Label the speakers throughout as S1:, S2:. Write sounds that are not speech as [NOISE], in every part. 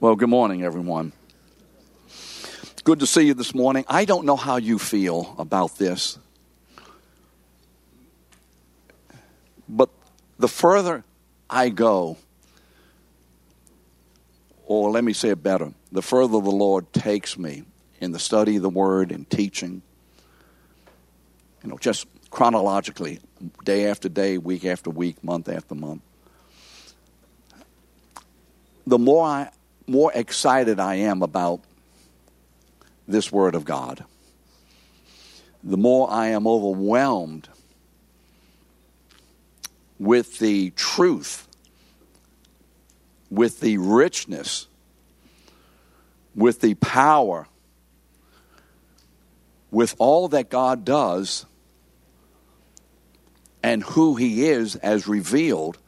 S1: Well, good morning, everyone. Good to see you this morning. I don't know how you feel about this, but the further I go, or let me say it better, the further the Lord takes me in the study of the Word and teaching, you know, just chronologically, day after day, week after week, month after month, the more I more excited I am about this Word of God, the more I am overwhelmed with the truth, with the richness, with the power, with all that God does and who He is as revealed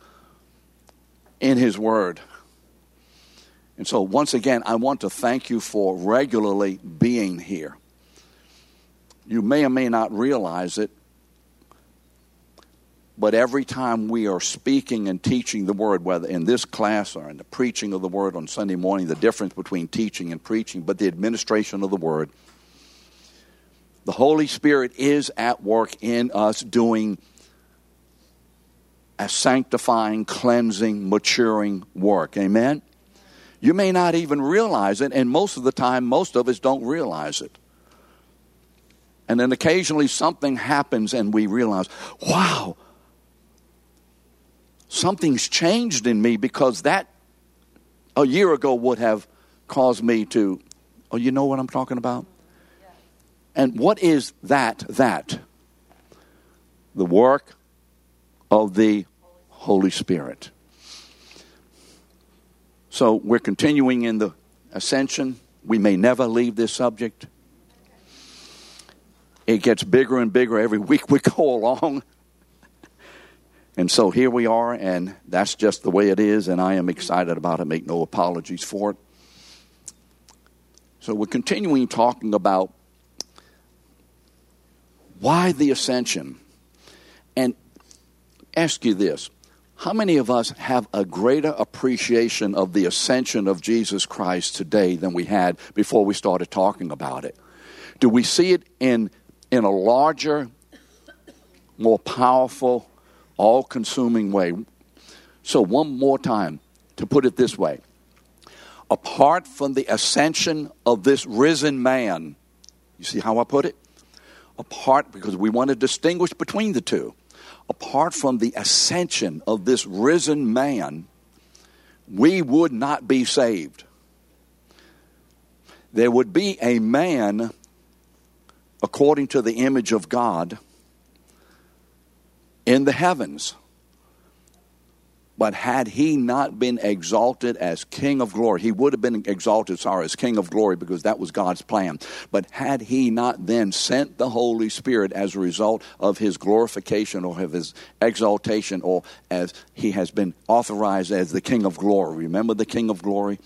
S1: in His Word. And so, once again, I want to thank you for regularly being here. You may or may not realize it, but every time we are speaking and teaching the Word, whether in this class or in the preaching of the Word on Sunday morning, the difference between teaching and preaching, but the administration of the Word, the Holy Spirit is at work in us doing a sanctifying, cleansing, maturing work. Amen? You may not even realize it, and most of the time, most of us don't realize it. And then occasionally something happens and we realize, wow, something's changed in me because that a year ago would have caused me to, oh, you know what I'm talking about? And what is that? That? The work of the Holy Spirit. So we're continuing in the ascension. We may never leave this subject. It gets bigger and bigger every week we [LAUGHS] go along. And so here we are, and that's just the way it is, and I am excited about it. Make no apologies for it. So we're continuing talking about why the ascension. And ask you this how many of us have a greater appreciation of the ascension of Jesus Christ today than we had before we started talking about it? Do we see it in, in a larger, more powerful, all consuming way? So, one more time, to put it this way apart from the ascension of this risen man, you see how I put it? Apart, because we want to distinguish between the two apart from the ascension of this risen man, we would not be saved. There would be a man according to the image of God in the heavens. But had he not been exalted as King of glory, he would have been exalted, sorry, as King of glory because that was God's plan. But had he not then sent the Holy Spirit as a result of his glorification or of his exaltation or as he has been authorized as the King of glory? Remember the King of glory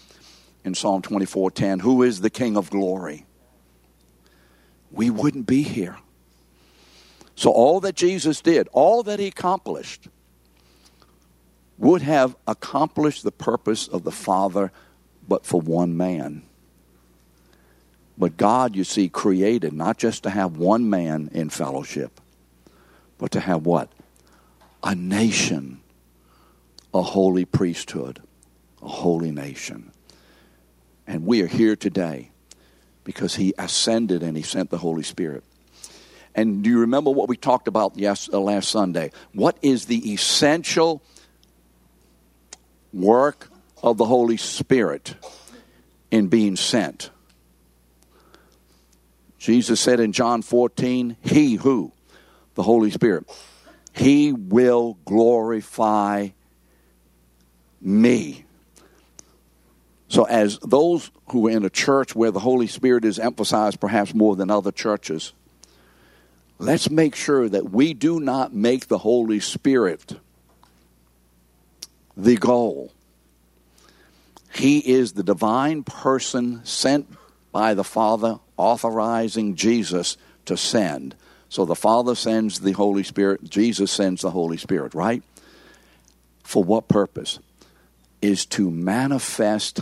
S1: in Psalm 24:10? Who is the King of glory? We wouldn't be here. So all that Jesus did, all that he accomplished, would have accomplished the purpose of the Father but for one man. But God, you see, created not just to have one man in fellowship, but to have what? A nation, a holy priesthood, a holy nation. And we are here today because He ascended and He sent the Holy Spirit. And do you remember what we talked about uh, last Sunday? What is the essential work of the Holy Spirit in being sent. Jesus said in John 14, He who? The Holy Spirit. He will glorify me. So, as those who are in a church where the Holy Spirit is emphasized perhaps more than other churches, let's make sure that we do not make the Holy Spirit the goal. He is the divine person sent by the Father, authorizing Jesus to send. So the Father sends the Holy Spirit, Jesus sends the Holy Spirit, right? For what purpose? Is to manifest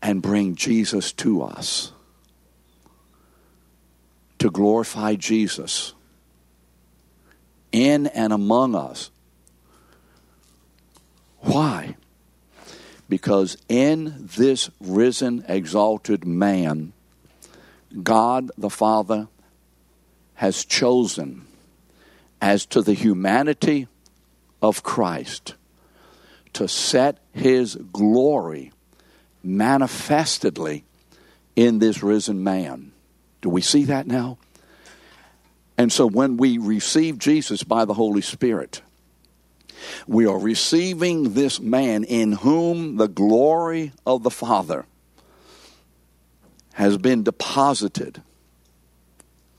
S1: and bring Jesus to us, to glorify Jesus in and among us. Why? Because in this risen, exalted man, God the Father has chosen as to the humanity of Christ to set his glory manifestedly in this risen man. Do we see that now? And so when we receive Jesus by the Holy Spirit, we are receiving this man in whom the glory of the Father has been deposited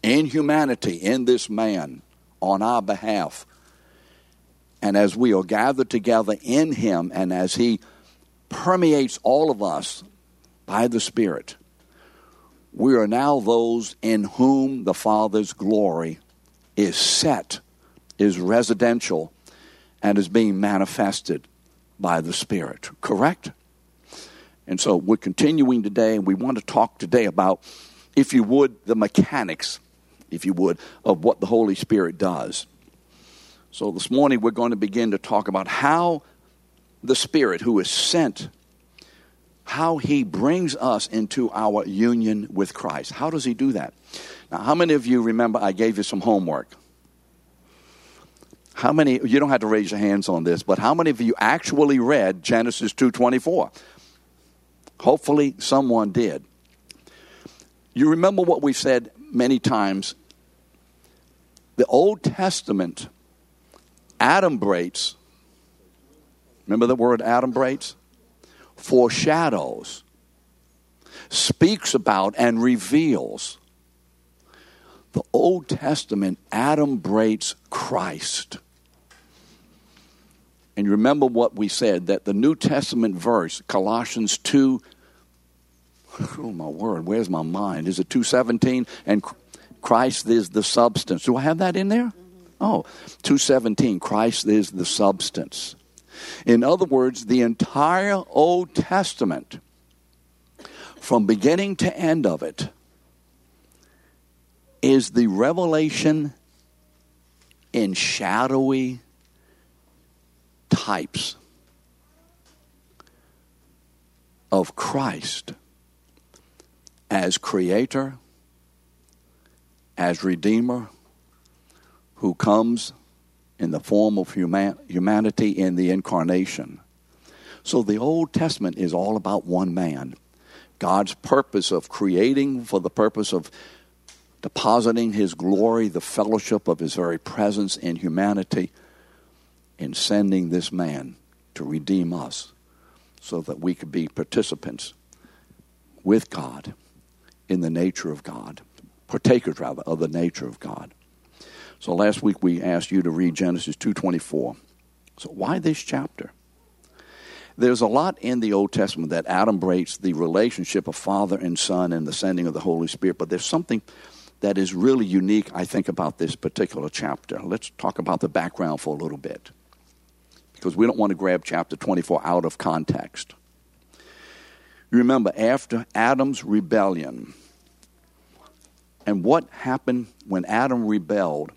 S1: in humanity in this man on our behalf. And as we are gathered together in him and as he permeates all of us by the Spirit, we are now those in whom the Father's glory is set, is residential, and is being manifested by the Spirit. Correct? And so we're continuing today, and we want to talk today about, if you would, the mechanics, if you would, of what the Holy Spirit does. So this morning we're going to begin to talk about how the Spirit, who is sent, how he brings us into our union with Christ. How does he do that? Now, how many of you remember I gave you some homework? How many you don't have to raise your hands on this, but how many of you actually read Genesis 2:24? Hopefully someone did. You remember what we said many times. The Old Testament adumbrates. Remember the word adumbrates? Foreshadows, speaks about, and reveals. The Old Testament adumbrates Christ. And you remember what we said that the New Testament verse, Colossians 2, oh my word, where's my mind? Is it 217? And Christ is the substance. Do I have that in there? Mm-hmm. Oh, 217, Christ is the substance. In other words, the entire Old Testament, from beginning to end of it, is the revelation in shadowy types of Christ as creator, as redeemer, who comes in the form of human, humanity in the incarnation. So the Old Testament is all about one man. God's purpose of creating for the purpose of depositing his glory, the fellowship of his very presence in humanity in sending this man to redeem us so that we could be participants with God in the nature of God, partakers rather of the nature of God. So last week we asked you to read Genesis 2:24. So why this chapter? There's a lot in the Old Testament that adumbrates the relationship of Father and Son and the sending of the Holy Spirit, but there's something that is really unique, I think, about this particular chapter. Let's talk about the background for a little bit because we don't want to grab chapter 24 out of context. Remember, after Adam's rebellion, and what happened when Adam rebelled,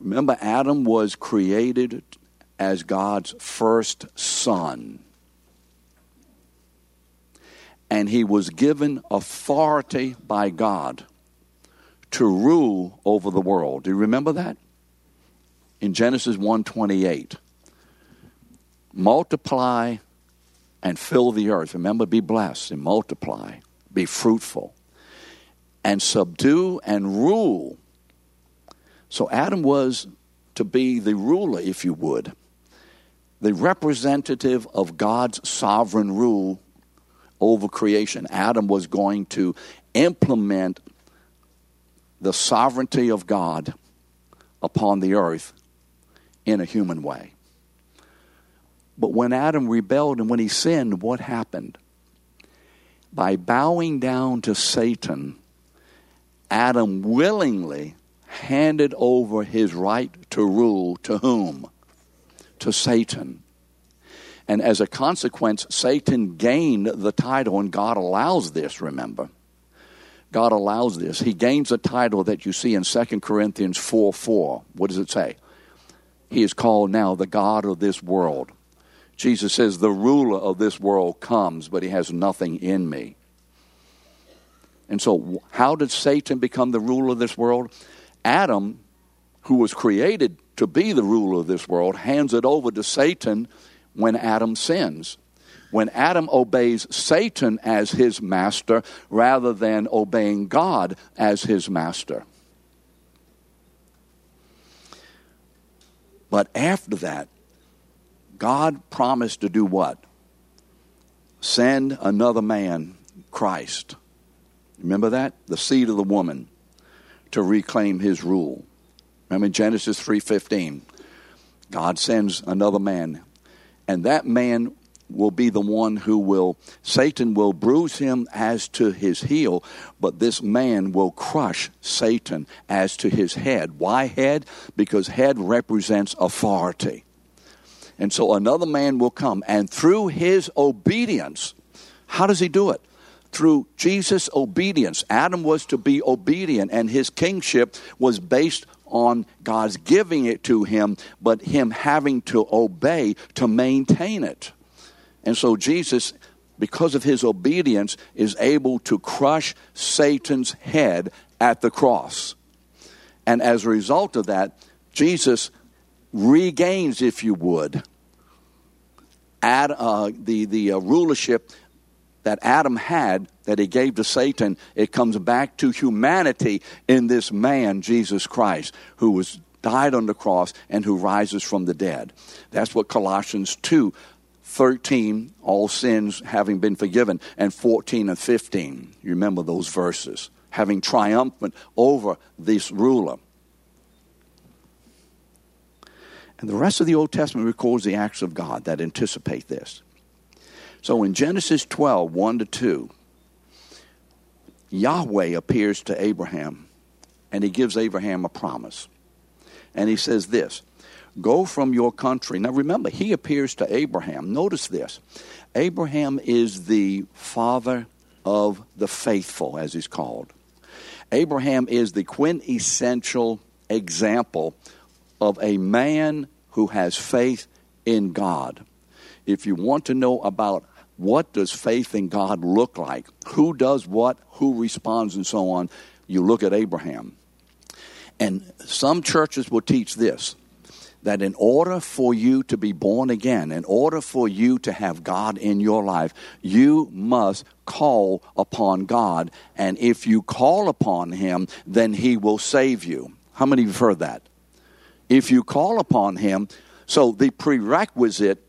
S1: remember, Adam was created as God's first son. And he was given authority by God to rule over the world. Do you remember that? In Genesis 128 multiply and fill the earth. Remember, be blessed and multiply, be fruitful, and subdue and rule. So Adam was to be the ruler, if you would, the representative of God's sovereign rule over creation. Adam was going to implement the sovereignty of God upon the earth in a human way. But when Adam rebelled and when he sinned, what happened? By bowing down to Satan, Adam willingly handed over his right to rule to whom? To Satan. And as a consequence, Satan gained the title, and God allows this, remember. God allows this. He gains a title that you see in 2 Corinthians 4 4. What does it say? He is called now the God of this world. Jesus says, The ruler of this world comes, but he has nothing in me. And so, how did Satan become the ruler of this world? Adam, who was created to be the ruler of this world, hands it over to Satan when Adam sins. When Adam obeys Satan as his master rather than obeying God as his master. But after that, God promised to do what? Send another man, Christ. Remember that? The seed of the woman to reclaim his rule. Remember Genesis 3:15. God sends another man and that man will be the one who will Satan will bruise him as to his heel, but this man will crush Satan as to his head. Why head? Because head represents authority. And so another man will come and through his obedience, how does he do it? Through Jesus' obedience. Adam was to be obedient, and his kingship was based on God's giving it to him, but him having to obey to maintain it. And so Jesus, because of his obedience, is able to crush Satan's head at the cross. And as a result of that, Jesus regains, if you would, Ad, uh, the, the uh, rulership that Adam had that he gave to Satan, it comes back to humanity in this man, Jesus Christ, who was died on the cross and who rises from the dead. That's what Colossians 2 13, all sins having been forgiven, and 14 and 15. You remember those verses. Having triumphant over this ruler. And the rest of the Old Testament records the acts of God that anticipate this. So in Genesis 12, 1 to 2, Yahweh appears to Abraham and he gives Abraham a promise. And he says this Go from your country. Now remember, he appears to Abraham. Notice this Abraham is the father of the faithful, as he's called. Abraham is the quintessential example of a man who has faith in God. If you want to know about what does faith in God look like? Who does what? Who responds and so on? You look at Abraham. And some churches will teach this that in order for you to be born again, in order for you to have God in your life, you must call upon God. And if you call upon Him, then He will save you. How many of you have heard that? If you call upon Him, so the prerequisite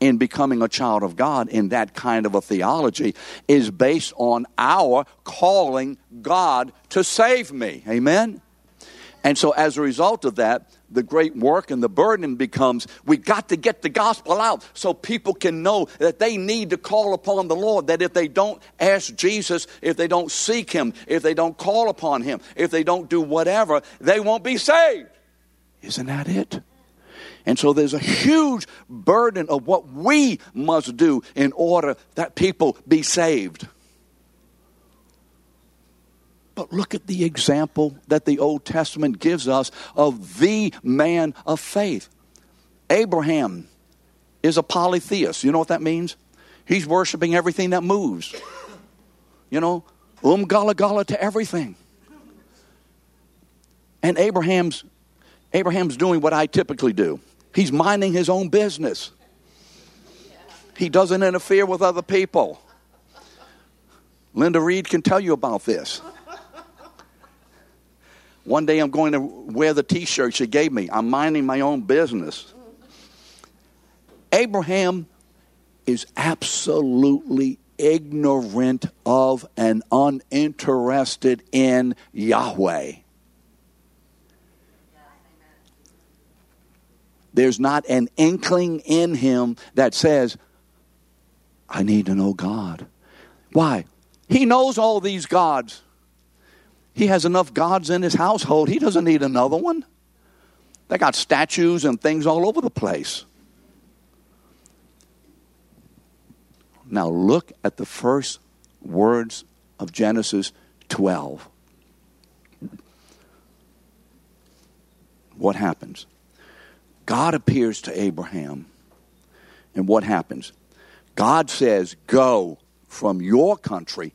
S1: in becoming a child of God in that kind of a theology is based on our calling God to save me. Amen? And so, as a result of that, the great work and the burden becomes we got to get the gospel out so people can know that they need to call upon the Lord. That if they don't ask Jesus, if they don't seek Him, if they don't call upon Him, if they don't do whatever, they won't be saved. Isn't that it? And so there's a huge burden of what we must do in order that people be saved. But look at the example that the Old Testament gives us of the man of faith. Abraham is a polytheist. You know what that means? He's worshiping everything that moves. You know, um gala gala to everything. And Abraham's Abraham's doing what I typically do. He's minding his own business. He doesn't interfere with other people. Linda Reed can tell you about this. One day I'm going to wear the t shirt she gave me. I'm minding my own business. Abraham is absolutely ignorant of and uninterested in Yahweh. There's not an inkling in him that says, I need to know God. Why? He knows all these gods. He has enough gods in his household. He doesn't need another one. They got statues and things all over the place. Now look at the first words of Genesis 12. What happens? God appears to Abraham, and what happens? God says, Go from your country.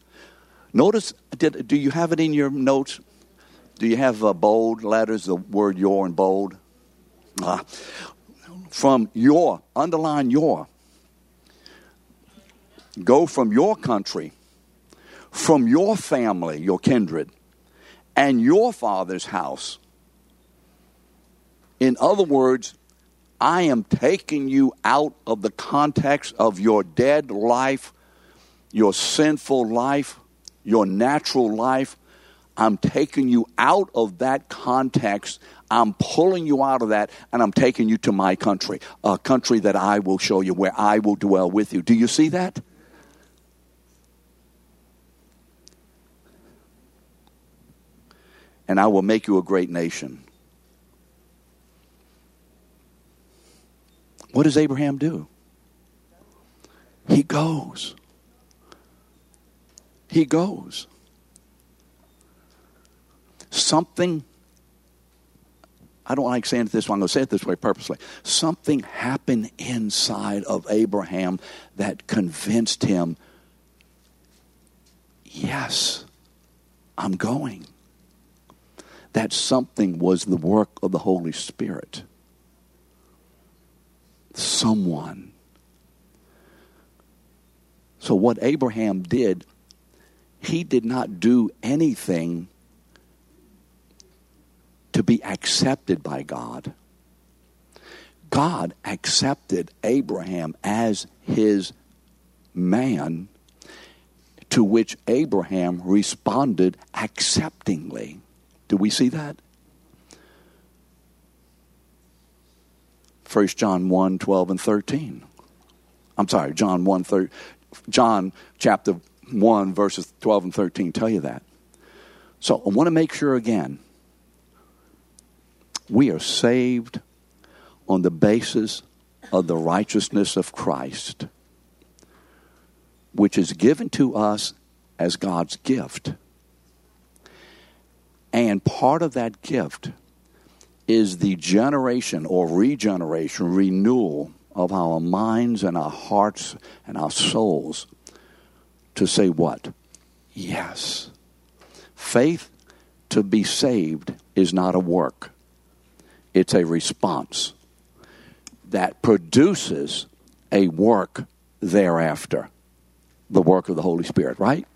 S1: Notice, did, do you have it in your notes? Do you have uh, bold letters, the word your in bold? Uh, from your, underline your. Go from your country, from your family, your kindred, and your father's house. In other words, I am taking you out of the context of your dead life, your sinful life, your natural life. I'm taking you out of that context. I'm pulling you out of that, and I'm taking you to my country, a country that I will show you, where I will dwell with you. Do you see that? And I will make you a great nation. What does Abraham do? He goes. He goes. Something, I don't like saying it this way, I'm going to say it this way purposely. Something happened inside of Abraham that convinced him yes, I'm going. That something was the work of the Holy Spirit someone. So, what Abraham did, he did not do anything to be accepted by God. God accepted Abraham as his man, to which Abraham responded acceptingly. Do we see that? 1 John 1 12 and 13. I'm sorry, John 1 thir- John chapter 1 verses 12 and 13 tell you that. So I want to make sure again we are saved on the basis of the righteousness of Christ, which is given to us as God's gift. And part of that gift is the generation or regeneration, renewal of our minds and our hearts and our souls to say what? Yes. Faith to be saved is not a work, it's a response that produces a work thereafter the work of the Holy Spirit, right?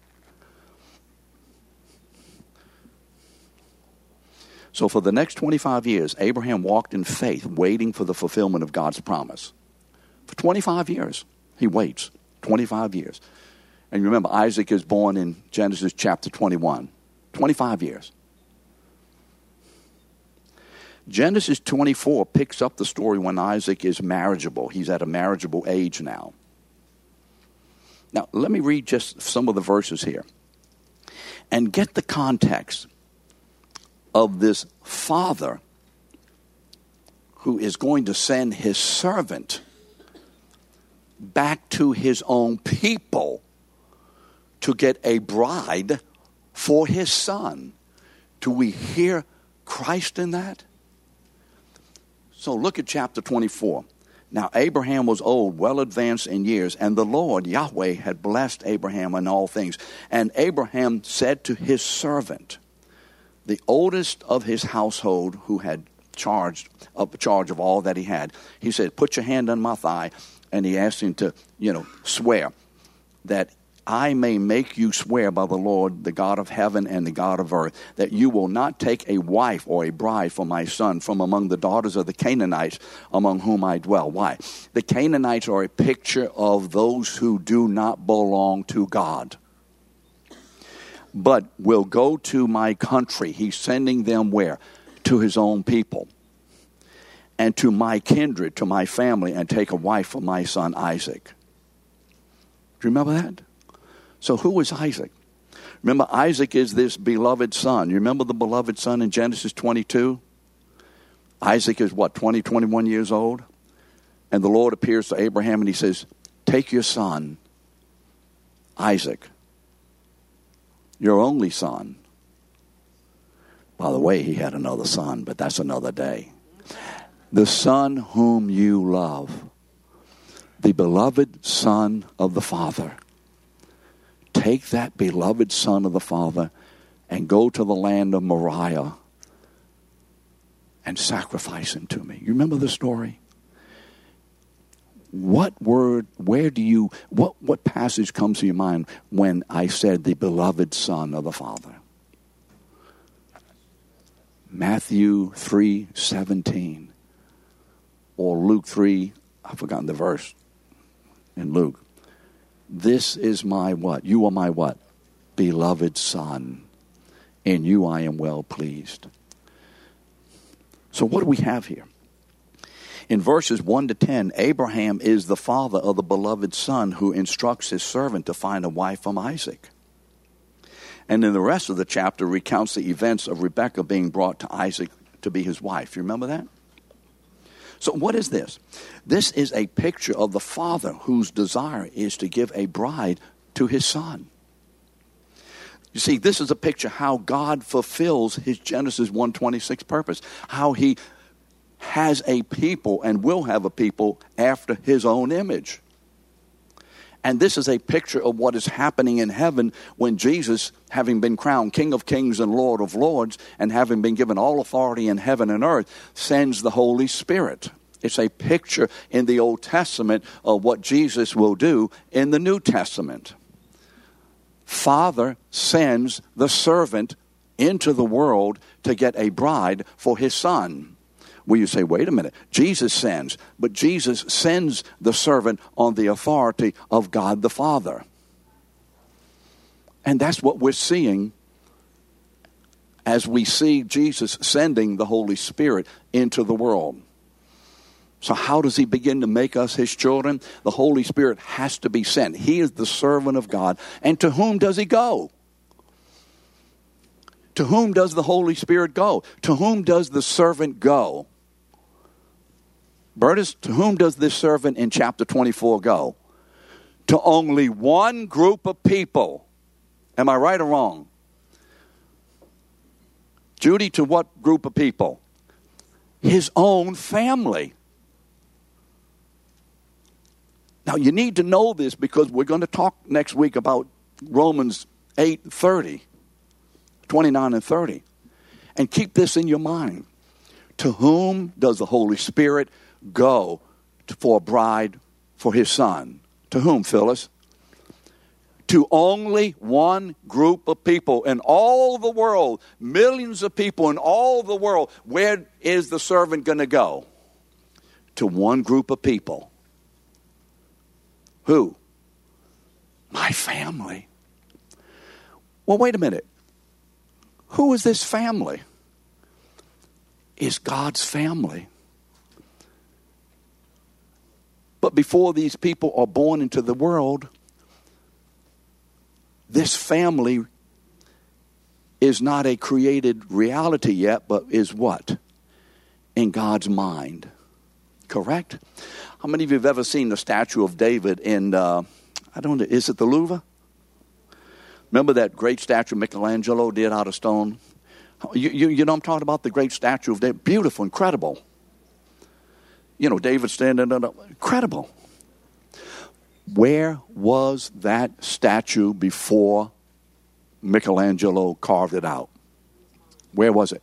S1: So, for the next 25 years, Abraham walked in faith, waiting for the fulfillment of God's promise. For 25 years, he waits. 25 years. And remember, Isaac is born in Genesis chapter 21. 25 years. Genesis 24 picks up the story when Isaac is marriageable. He's at a marriageable age now. Now, let me read just some of the verses here and get the context of this father who is going to send his servant back to his own people to get a bride for his son. Do we hear Christ in that? So look at chapter 24. Now, Abraham was old, well advanced in years, and the Lord, Yahweh, had blessed Abraham in all things. And Abraham said to his servant, the oldest of his household who had charged of charge of all that he had. He said, "Put your hand on my thigh," and he asked him to, you know, swear that I may make you swear by the Lord, the God of heaven and the God of earth, that you will not take a wife or a bride for my son from among the daughters of the Canaanites among whom I dwell. Why? The Canaanites are a picture of those who do not belong to God but will go to my country. He's sending them where? To his own people. And to my kindred, to my family, and take a wife for my son Isaac. Do you remember that? So, who was Isaac? Remember, Isaac is this beloved son. You remember the beloved son in Genesis 22? Isaac is what, 20, 21 years old? And the Lord appears to Abraham and he says, Take your son, Isaac, your only son. By the way, he had another son, but that's another day. The son whom you love, the beloved son of the Father. Take that beloved son of the Father and go to the land of Moriah and sacrifice him to me. You remember the story? What word, where do you, what, what passage comes to your mind when I said the beloved Son of the Father? Matthew 3 17 or Luke 3, I've forgotten the verse in Luke. This is my what? You are my what? Beloved Son. In you I am well pleased. So, what do we have here? In verses 1 to 10, Abraham is the father of the beloved son who instructs his servant to find a wife from Isaac. And then the rest of the chapter recounts the events of Rebekah being brought to Isaac to be his wife. You remember that? So, what is this? This is a picture of the father whose desire is to give a bride to his son. You see, this is a picture how God fulfills his Genesis 126 purpose, how he has a people and will have a people after his own image. And this is a picture of what is happening in heaven when Jesus, having been crowned King of Kings and Lord of Lords, and having been given all authority in heaven and earth, sends the Holy Spirit. It's a picture in the Old Testament of what Jesus will do in the New Testament. Father sends the servant into the world to get a bride for his son. Well, you say, wait a minute. Jesus sends, but Jesus sends the servant on the authority of God the Father. And that's what we're seeing as we see Jesus sending the Holy Spirit into the world. So, how does he begin to make us his children? The Holy Spirit has to be sent. He is the servant of God. And to whom does he go? To whom does the Holy Spirit go? To whom does the servant go? Bertus, to whom does this servant in chapter 24 go? To only one group of people. Am I right or wrong? Judy, to what group of people? His own family. Now you need to know this because we're going to talk next week about Romans 8 30, 29 and 30. And keep this in your mind. To whom does the Holy Spirit go for a bride for his son. To whom, Phyllis? To only one group of people in all the world, millions of people in all the world. Where is the servant going to go? To one group of people. Who? My family. Well, wait a minute. Who is this family? Is God's family. But before these people are born into the world, this family is not a created reality yet, but is what? In God's mind. Correct? How many of you have ever seen the statue of David in, uh, I don't know, is it the Louvre? Remember that great statue Michelangelo did out of stone? You, you, you know, I'm talking about the great statue of David. Beautiful, incredible you know, David standing up. Incredible. Where was that statue before Michelangelo carved it out? Where was it?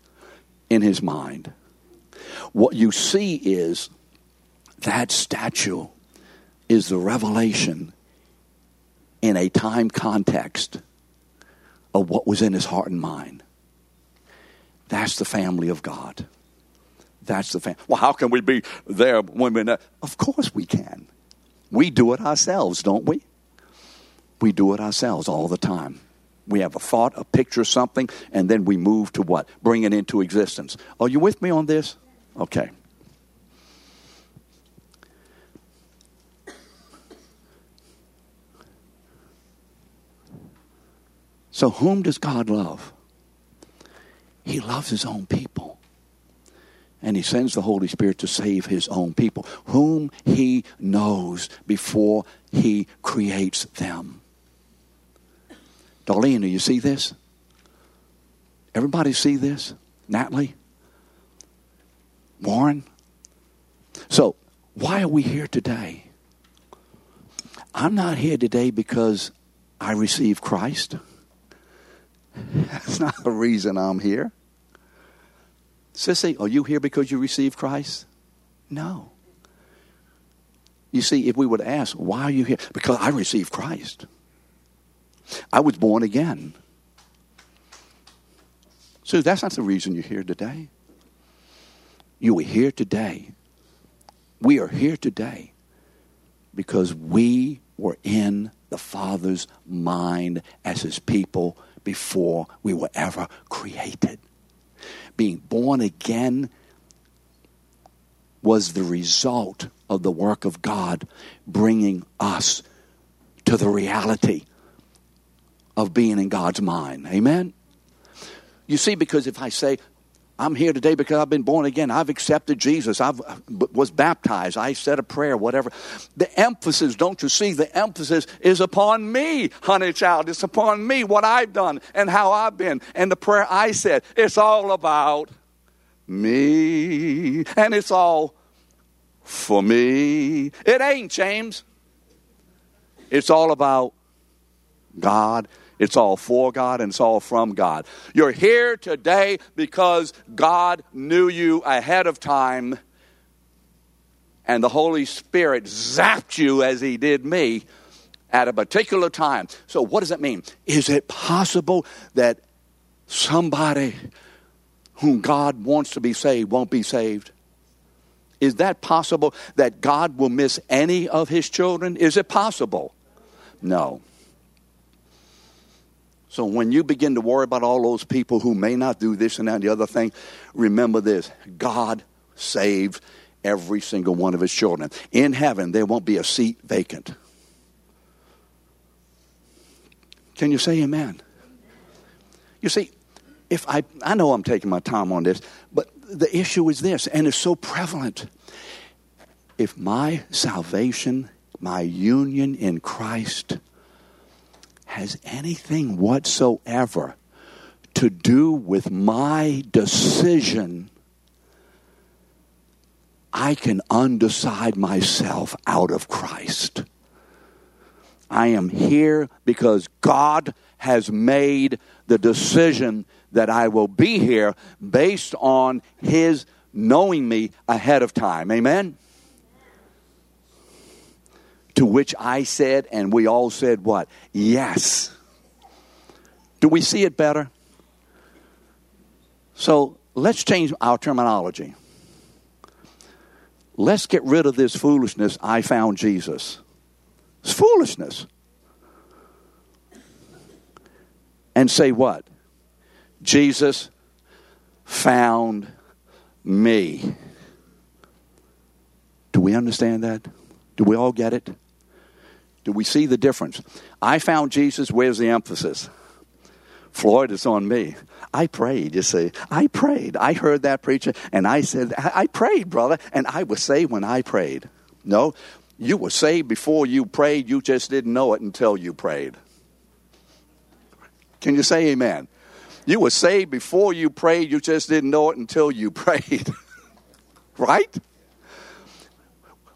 S1: In his mind. What you see is that statue is the revelation in a time context of what was in his heart and mind. That's the family of God. That's the family. Well, how can we be there when we're not? Of course we can. We do it ourselves, don't we? We do it ourselves all the time. We have a thought, a picture, something, and then we move to what? Bring it into existence. Are you with me on this? Okay. So, whom does God love? He loves his own people and he sends the Holy Spirit to save his own people, whom he knows before he creates them. Darlene, do you see this? Everybody see this? Natalie? Warren? So, why are we here today? I'm not here today because I received Christ. [LAUGHS] That's not the reason I'm here. Sissy, are you here because you received Christ? No. You see, if we would ask, why are you here? Because I received Christ. I was born again. So that's not the reason you're here today. You are here today. We are here today because we were in the Father's mind as His people before we were ever created. Being born again was the result of the work of God bringing us to the reality of being in God's mind. Amen? You see, because if I say, I'm here today because I've been born again. I've accepted Jesus. I uh, was baptized. I said a prayer, whatever. The emphasis, don't you see? The emphasis is upon me, honey child. It's upon me, what I've done and how I've been and the prayer I said. It's all about me. And it's all for me. It ain't, James. It's all about God it's all for God and it's all from God. You're here today because God knew you ahead of time and the Holy Spirit zapped you as He did me at a particular time. So, what does that mean? Is it possible that somebody whom God wants to be saved won't be saved? Is that possible that God will miss any of His children? Is it possible? No. So when you begin to worry about all those people who may not do this and that and the other thing, remember this God saves every single one of his children. In heaven, there won't be a seat vacant. Can you say amen? You see, if I, I know I'm taking my time on this, but the issue is this, and it's so prevalent. If my salvation, my union in Christ, has anything whatsoever to do with my decision, I can undecide myself out of Christ. I am here because God has made the decision that I will be here based on His knowing me ahead of time. Amen? To which I said, and we all said, what? Yes. Do we see it better? So let's change our terminology. Let's get rid of this foolishness. I found Jesus. It's foolishness. And say what? Jesus found me. Do we understand that? Do we all get it? Do we see the difference? I found Jesus. Where's the emphasis? Floyd, it's on me. I prayed, you see. I prayed. I heard that preacher, and I said, I prayed, brother, and I was saved when I prayed. No, you were saved before you prayed. You just didn't know it until you prayed. Can you say amen? You were saved before you prayed. You just didn't know it until you [LAUGHS] prayed. right?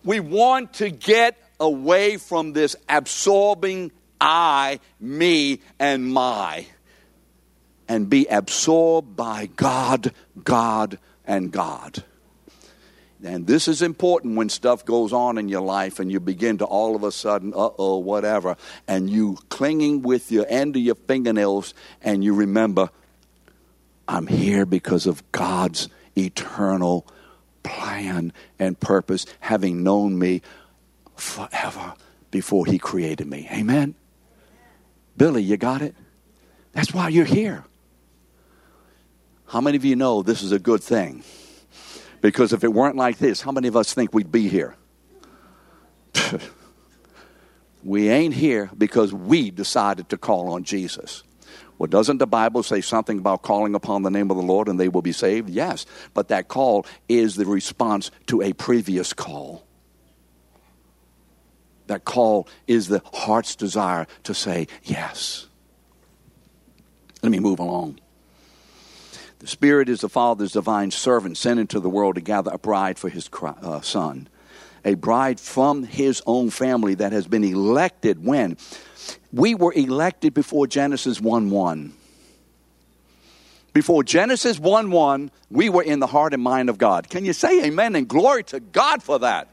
S1: We want to get away from this absorbing I, me, and my, and be absorbed by God, God, and God. And this is important when stuff goes on in your life and you begin to all of a sudden, uh oh, whatever, and you clinging with your end of your fingernails and you remember, I'm here because of God's eternal plan and purpose, having known me forever before He created me. Amen? Billy, you got it? That's why you're here. How many of you know this is a good thing? Because if it weren't like this, how many of us think we'd be here? [LAUGHS] we ain't here because we decided to call on Jesus. Well, doesn't the Bible say something about calling upon the name of the Lord and they will be saved? Yes, but that call is the response to a previous call. That call is the heart's desire to say yes. Let me move along. The Spirit is the Father's divine servant sent into the world to gather a bride for his uh, Son. A bride from his own family that has been elected when? We were elected before Genesis 1 1. Before Genesis 1 1, we were in the heart and mind of God. Can you say amen and glory to God for that?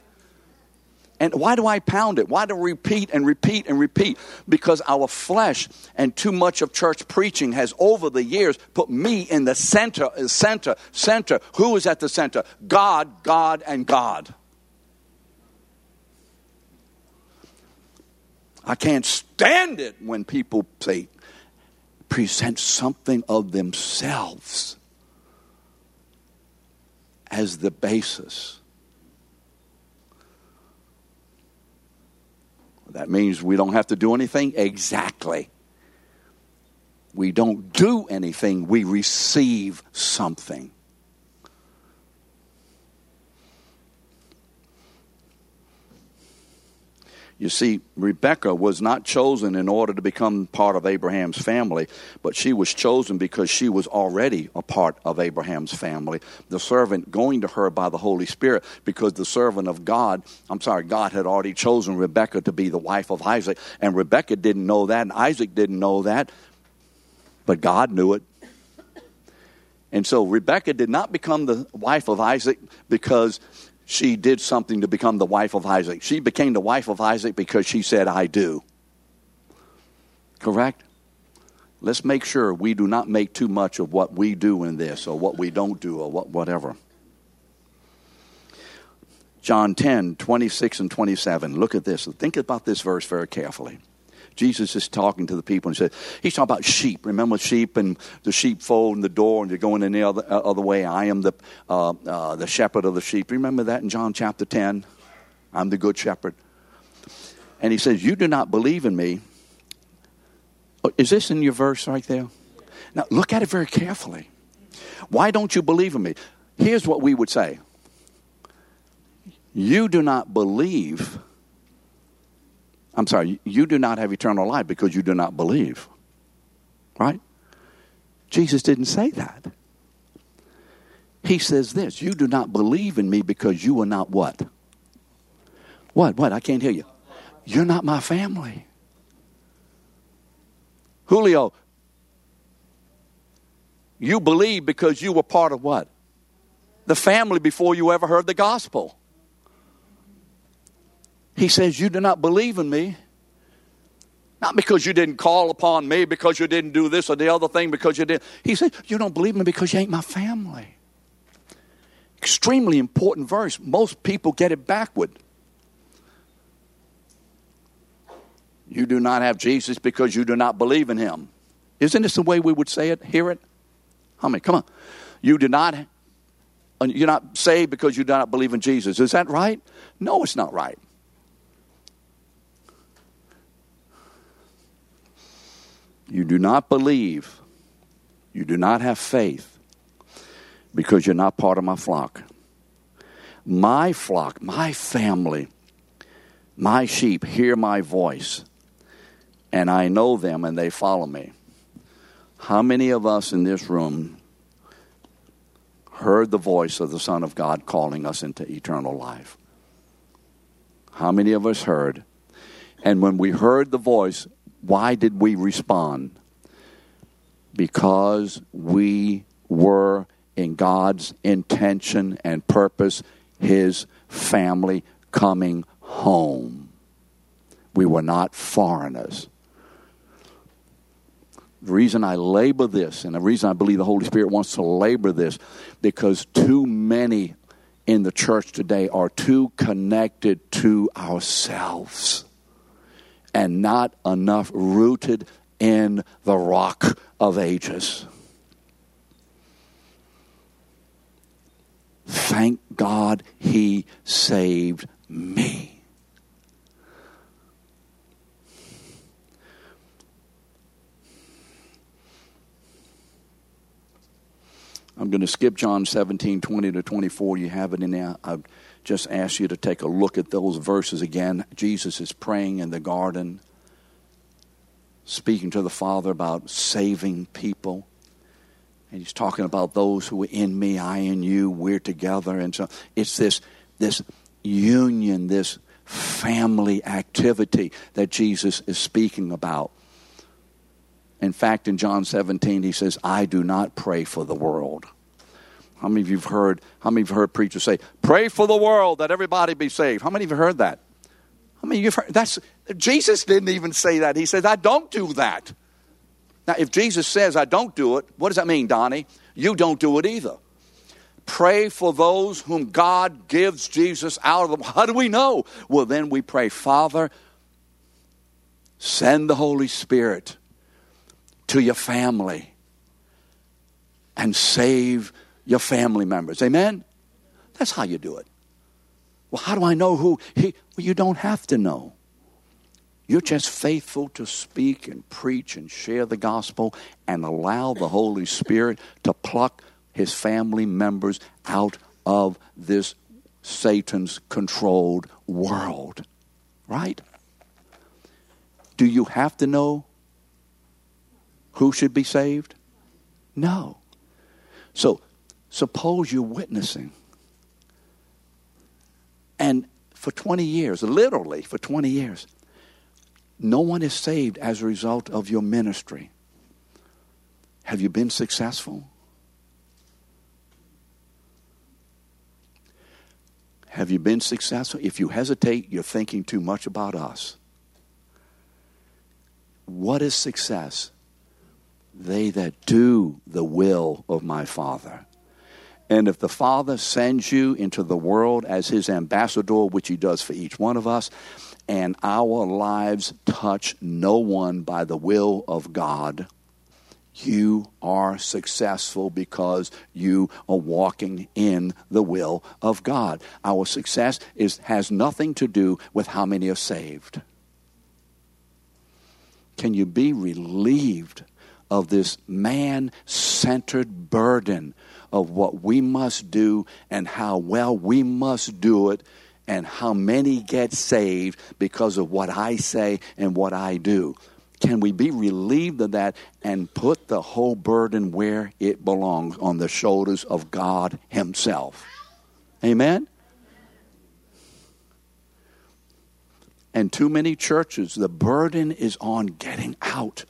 S1: And why do I pound it? Why do I repeat and repeat and repeat? Because our flesh and too much of church preaching has over the years put me in the center, uh, center, center. Who is at the center? God, God, and God. I can't stand it when people say, present something of themselves as the basis. That means we don't have to do anything? Exactly. We don't do anything, we receive something. You see, Rebecca was not chosen in order to become part of Abraham's family, but she was chosen because she was already a part of Abraham's family. The servant going to her by the Holy Spirit because the servant of God, I'm sorry, God had already chosen Rebecca to be the wife of Isaac, and Rebecca didn't know that, and Isaac didn't know that, but God knew it. And so Rebecca did not become the wife of Isaac because she did something to become the wife of Isaac. She became the wife of Isaac because she said, I do. Correct? Let's make sure we do not make too much of what we do in this or what we don't do or what, whatever. John 10, 26 and 27. Look at this. Think about this verse very carefully. Jesus is talking to the people and he said, He's talking about sheep. Remember sheep and the sheepfold and the door, and you're going in the other, uh, other way. I am the, uh, uh, the shepherd of the sheep. Remember that in John chapter 10? I'm the good shepherd. And he says, You do not believe in me. Oh, is this in your verse right there? Now, look at it very carefully. Why don't you believe in me? Here's what we would say You do not believe I'm sorry, you do not have eternal life because you do not believe. Right? Jesus didn't say that. He says this You do not believe in me because you are not what? What? What? I can't hear you. You're not my family. Julio, you believe because you were part of what? The family before you ever heard the gospel. He says, You do not believe in me. Not because you didn't call upon me, because you didn't do this or the other thing, because you didn't. He said, You don't believe me because you ain't my family. Extremely important verse. Most people get it backward. You do not have Jesus because you do not believe in him. Isn't this the way we would say it? Hear it? How many? Come on. You do not you're not saved because you do not believe in Jesus. Is that right? No, it's not right. You do not believe, you do not have faith because you're not part of my flock. My flock, my family, my sheep hear my voice, and I know them and they follow me. How many of us in this room heard the voice of the Son of God calling us into eternal life? How many of us heard? And when we heard the voice, why did we respond? Because we were in God's intention and purpose, His family coming home. We were not foreigners. The reason I labor this, and the reason I believe the Holy Spirit wants to labor this, because too many in the church today are too connected to ourselves and not enough rooted in the rock of ages. Thank God he saved me. I'm going to skip John 17, 20 to 24. You have it in there. I've just ask you to take a look at those verses again. Jesus is praying in the garden. speaking to the Father about saving people. And he's talking about those who are in me, I in you, we're together. And so it's this, this union, this family activity that Jesus is speaking about. In fact, in John 17, he says, I do not pray for the world. How many of you have heard, how many of you have heard preachers say, pray for the world that everybody be saved? How many of you have heard that? How many of you have heard that's Jesus didn't even say that. He says, I don't do that. Now, if Jesus says I don't do it, what does that mean, Donnie? You don't do it either. Pray for those whom God gives Jesus out of them. How do we know? Well, then we pray, Father, send the Holy Spirit to your family and save your family members. Amen? That's how you do it. Well, how do I know who he well, you don't have to know. You're just faithful to speak and preach and share the gospel and allow the Holy Spirit to pluck his family members out of this Satan's controlled world. Right? Do you have to know who should be saved? No. So, suppose you're witnessing. And for 20 years, literally for 20 years, no one is saved as a result of your ministry. Have you been successful? Have you been successful? If you hesitate, you're thinking too much about us. What is success? They that do the will of my Father. And if the Father sends you into the world as his ambassador, which he does for each one of us, and our lives touch no one by the will of God, you are successful because you are walking in the will of God. Our success is, has nothing to do with how many are saved. Can you be relieved of this man centered burden of what we must do and how well we must do it? and how many get saved because of what I say and what I do. Can we be relieved of that and put the whole burden where it belongs on the shoulders of God Himself? Amen? And too many churches, the burden is on getting out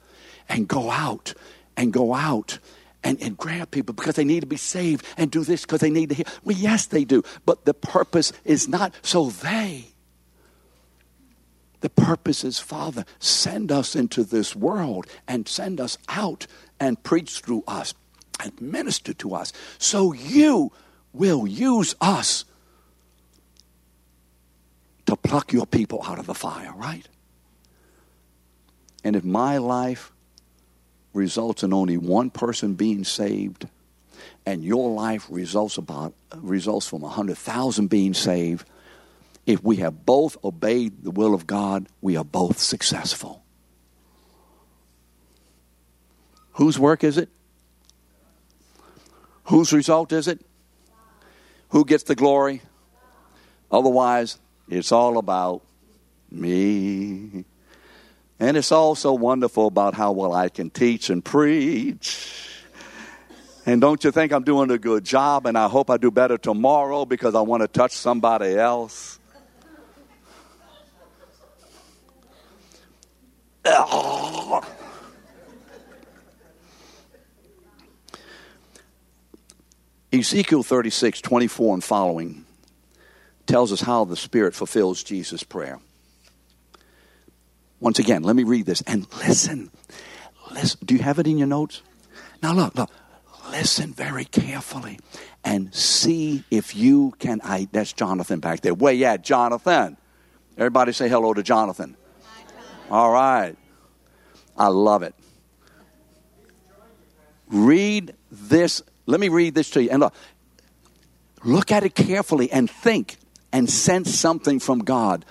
S1: and go out and go out and, and grab people because they need to be saved and do this because they need to hear. Well, yes, they do. But the purpose is not so they. The purpose is, Father, send us into this world and send us out and preach through us and minister to us so you will use us to pluck your people out of the fire, right? And if my life results in only one person being saved, and your life results about results from a hundred thousand being saved, if we have both obeyed the will of God, we are both successful. Whose work is it? Whose result is it? Who gets the glory? Otherwise, it's all about me. And it's also wonderful about how well I can teach and preach. And don't you think I'm doing a good job? And I hope I do better tomorrow because I want to touch somebody else. Ezekiel 36, 24 and following tells us how the Spirit fulfills Jesus' prayer. Once again, let me read this and listen. Listen. Do you have it in your notes? Now look, look. Listen very carefully and see if you can. I that's Jonathan back there. Where yeah, Jonathan. Everybody say hello to Jonathan. All right. I love it. Read this. Let me read this to you. And look, look at it carefully and think and sense something from God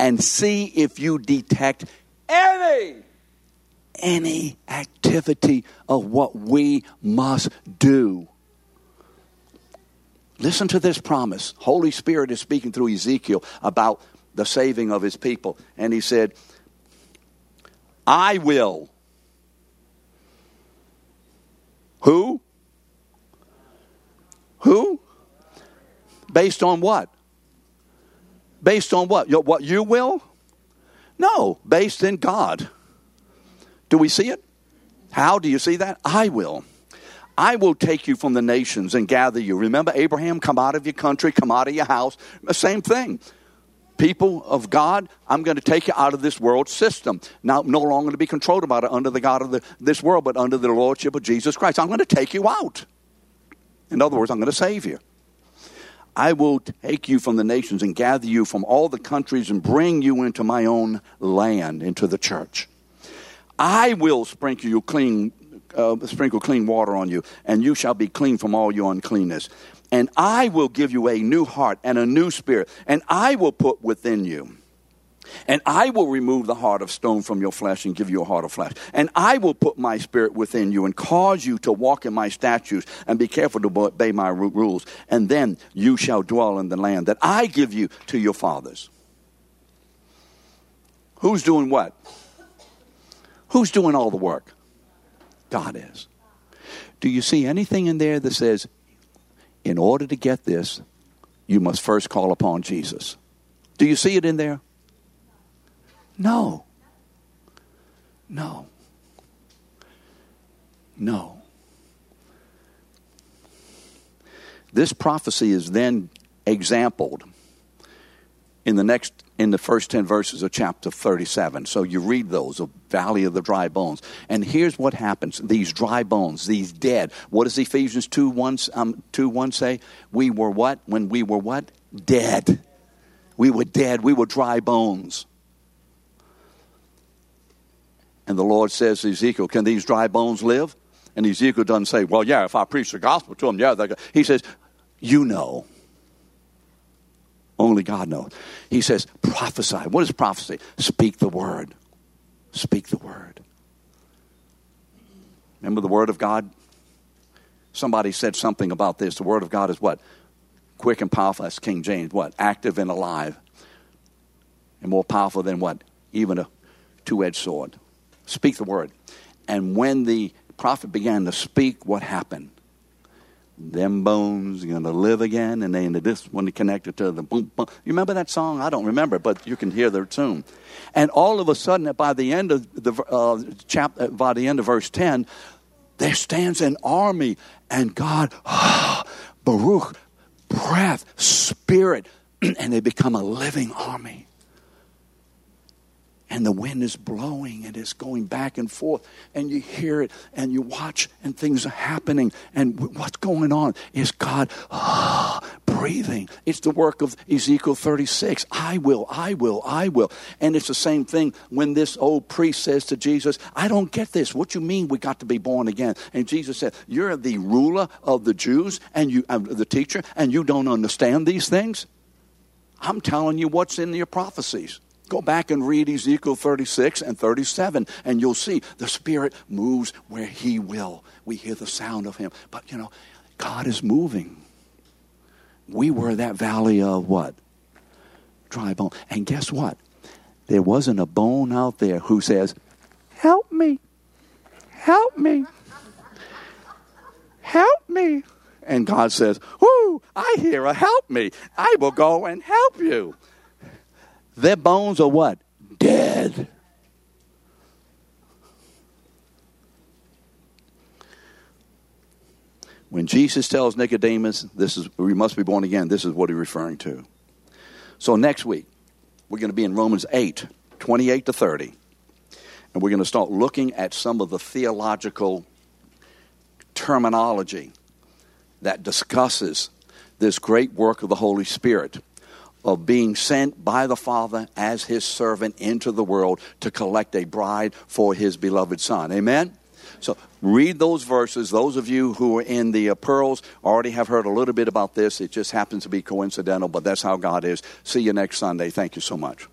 S1: and see if you detect any any activity of what we must do. Listen to this promise. Holy Spirit is speaking through Ezekiel about the saving of his people. And he said, I will. Who? Who? Based on what? Based on what? What you will? No, based in God. Do we see it? How do you see that? I will. I will take you from the nations and gather you. Remember Abraham, come out of your country, come out of your house. Same thing. People of God, I'm going to take you out of this world system. Now, no longer to be controlled about it under the God of the, this world, but under the lordship of Jesus Christ. I'm going to take you out. In other words, I'm going to save you. I will take you from the nations and gather you from all the countries and bring you into my own land, into the church. I will sprinkle you clean, uh, sprinkle clean water on you, and you shall be clean from all your uncleanness. And I will give you a new heart and a new spirit, and I will put within you and I will remove the heart of stone from your flesh and give you a heart of flesh. And I will put my spirit within you and cause you to walk in my statutes and be careful to obey my rules. And then you shall dwell in the land that I give you to your fathers. Who's doing what? Who's doing all the work? God is. Do you see anything in there that says, in order to get this, you must first call upon Jesus? Do you see it in there? No. No. No. This prophecy is then exampled in the next in the first 10 verses of chapter 37 so you read those of valley of the dry bones. And here's what happens. These dry bones these dead. What does ephesians 2 1, um, 2 1 say? We were what? When we were what? Dead. We were dead. We were dry bones and the Lord says to Ezekiel, Can these dry bones live? And Ezekiel doesn't say, Well, yeah, if I preach the gospel to them, yeah. He says, You know. Only God knows. He says, Prophesy. What is prophecy? Speak the word. Speak the word. Remember the word of God? Somebody said something about this. The word of God is what? Quick and powerful. That's King James. What? Active and alive. And more powerful than what? Even a two edged sword. Speak the word. And when the prophet began to speak, what happened? Them bones going to live again, and they into this one connected to the boom, boom. You remember that song? I don't remember, but you can hear the tune. And all of a sudden, by the end of the uh, chap, uh, by the end of verse ten, there stands an army, and God, [SIGHS] ruach, breath, spirit, [CLEARS THROAT] and they become a living army and the wind is blowing and it's going back and forth and you hear it and you watch and things are happening and what's going on is god ah, breathing. It's the work of ezekiel 36 i will i will i will. And it's the same thing when this old priest says to jesus i don't get this. What you mean we got to be born again? And jesus said you're the ruler of the jews and you uh, the teacher and you don't understand these things? I'm telling you what's in your prophecies Go back and read Ezekiel 36 and 37, and you'll see the Spirit moves where He will. We hear the sound of Him. But, you know, God is moving. We were that valley of what? Dry bone. And guess what? There wasn't a bone out there who says, Help me. Help me. Help me. And God says, Whoo, I hear a help me. I will go and help you. Their bones are what? Dead. When Jesus tells Nicodemus, this is we must be born again, this is what he's referring to. So next week, we're going to be in Romans 8, 28 to 30. And we're going to start looking at some of the theological terminology that discusses this great work of the Holy Spirit of being sent by the Father as his servant into the world to collect a bride for his beloved Son. Amen? So read those verses. Those of you who are in the uh, pearls already have heard a little bit about this. It just happens to be coincidental, but that's how God is. See you next Sunday. Thank you so much.